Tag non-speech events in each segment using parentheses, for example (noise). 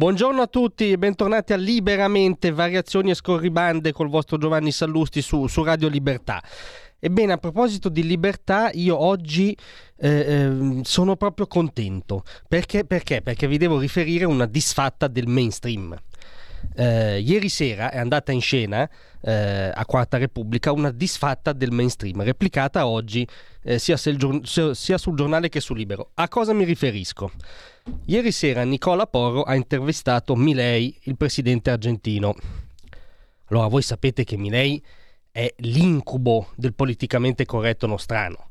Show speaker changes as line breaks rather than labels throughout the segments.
Buongiorno a tutti e bentornati a Liberamente, variazioni e scorribande col vostro Giovanni Sallusti su, su Radio Libertà. Ebbene, a proposito di libertà, io oggi eh, eh, sono proprio contento. Perché? Perché? Perché vi devo riferire una disfatta del mainstream. Eh, ieri sera è andata in scena eh, a Quarta Repubblica una disfatta del mainstream, replicata oggi eh, sia, sul, sia sul giornale che su Libero. A cosa mi riferisco? Ieri sera Nicola Porro ha intervistato Milei, il presidente argentino. Allora, voi sapete che Milei è l'incubo del politicamente corretto nostrano.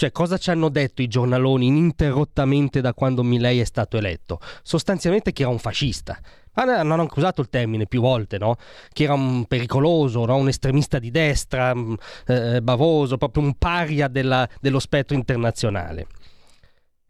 Cioè, cosa ci hanno detto i giornaloni ininterrottamente da quando Milei è stato eletto? Sostanzialmente che era un fascista. Hanno accusato il termine più volte, no? Che era un pericoloso, no? un estremista di destra, mm, eh, bavoso, proprio un paria della, dello spettro internazionale.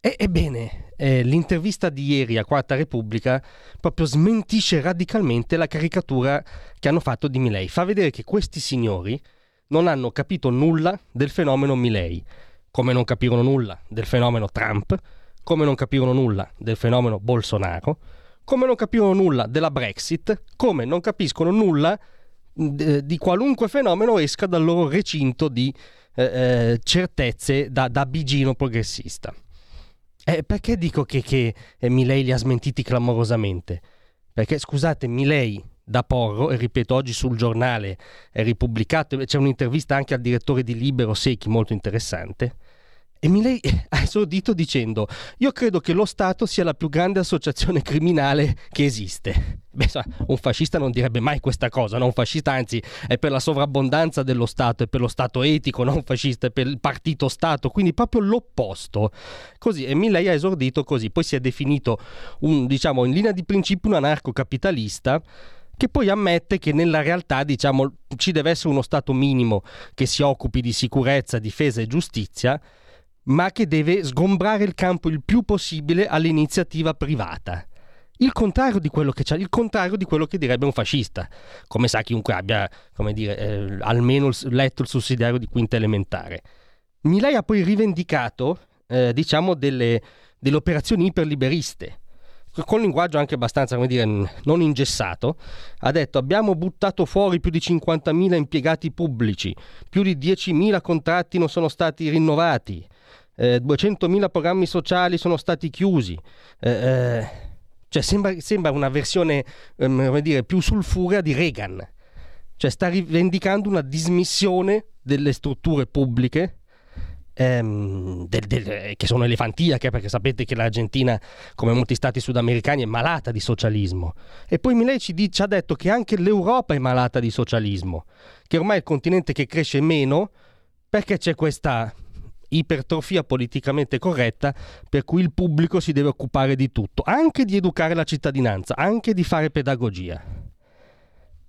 E, ebbene, eh, l'intervista di ieri a Quarta Repubblica proprio smentisce radicalmente la caricatura che hanno fatto di Milei. Fa vedere che questi signori non hanno capito nulla del fenomeno Milei, come non capirono nulla del fenomeno Trump, come non capirono nulla del fenomeno Bolsonaro, come non capirono nulla della Brexit, come non capiscono nulla d- di qualunque fenomeno esca dal loro recinto di eh, eh certezze da, da bigino progressista. Eh, perché dico che, che eh, Milei li ha smentiti clamorosamente? Perché scusate, Milei da Porro, e ripeto, oggi sul giornale è ripubblicato, c'è un'intervista anche al direttore di Libero Secchi molto interessante e Milei (laughs) ha esordito dicendo: Io credo che lo Stato sia la più grande associazione criminale che esiste. Beh, un fascista non direbbe mai questa cosa, no? Un fascista, anzi, è per la sovrabbondanza dello Stato, è per lo Stato etico, non un fascista, è per il partito Stato, quindi proprio l'opposto. Così, e Milei ha esordito così. Poi si è definito, un, diciamo, in linea di principio un anarcocapitalista che poi ammette che nella realtà diciamo, ci deve essere uno Stato minimo che si occupi di sicurezza, difesa e giustizia, ma che deve sgombrare il campo il più possibile all'iniziativa privata. Il contrario di quello che, il contrario di quello che direbbe un fascista, come sa chiunque abbia dire, eh, almeno letto il sussidiario di quinta elementare. Milei ha poi rivendicato eh, diciamo delle, delle operazioni iperliberiste, con linguaggio anche abbastanza, come dire, non ingessato, ha detto abbiamo buttato fuori più di 50.000 impiegati pubblici, più di 10.000 contratti non sono stati rinnovati, eh, 200.000 programmi sociali sono stati chiusi. Eh, eh, cioè sembra, sembra, una versione ehm, dire, più sulfurea di Reagan. Cioè sta rivendicando una dismissione delle strutture pubbliche ehm, del, del, che sono elefantiache, perché sapete che l'Argentina, come molti stati sudamericani, è malata di socialismo. E poi Milei ci, di, ci ha detto che anche l'Europa è malata di socialismo, che ormai è il continente che cresce meno perché c'è questa ipertrofia politicamente corretta per cui il pubblico si deve occupare di tutto, anche di educare la cittadinanza, anche di fare pedagogia.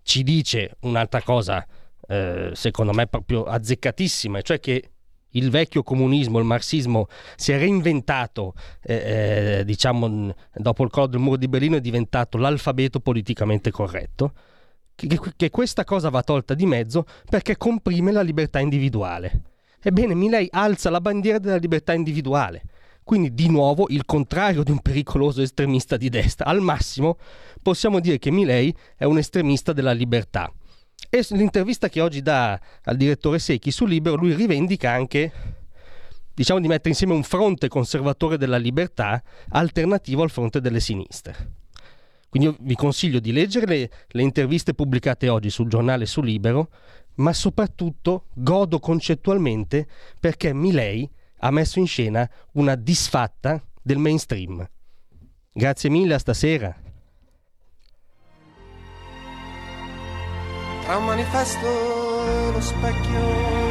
Ci dice un'altra cosa, eh, secondo me proprio azzeccatissima, cioè che il vecchio comunismo, il marxismo si è reinventato, eh, eh, diciamo, dopo il crollo del muro di Berlino è diventato l'alfabeto politicamente corretto, che, che questa cosa va tolta di mezzo perché comprime la libertà individuale. Ebbene, Milei alza la bandiera della libertà individuale. Quindi di nuovo il contrario di un pericoloso estremista di destra. Al massimo possiamo dire che Milei è un estremista della libertà. E l'intervista che oggi dà al direttore Secchi su Libero, lui rivendica anche diciamo di mettere insieme un fronte conservatore della libertà alternativo al fronte delle sinistre. Quindi io vi consiglio di leggere le, le interviste pubblicate oggi sul giornale su Libero ma soprattutto godo concettualmente perché Milei ha messo in scena una disfatta del mainstream. Grazie mille a stasera.
Tra un manifesto e lo specchio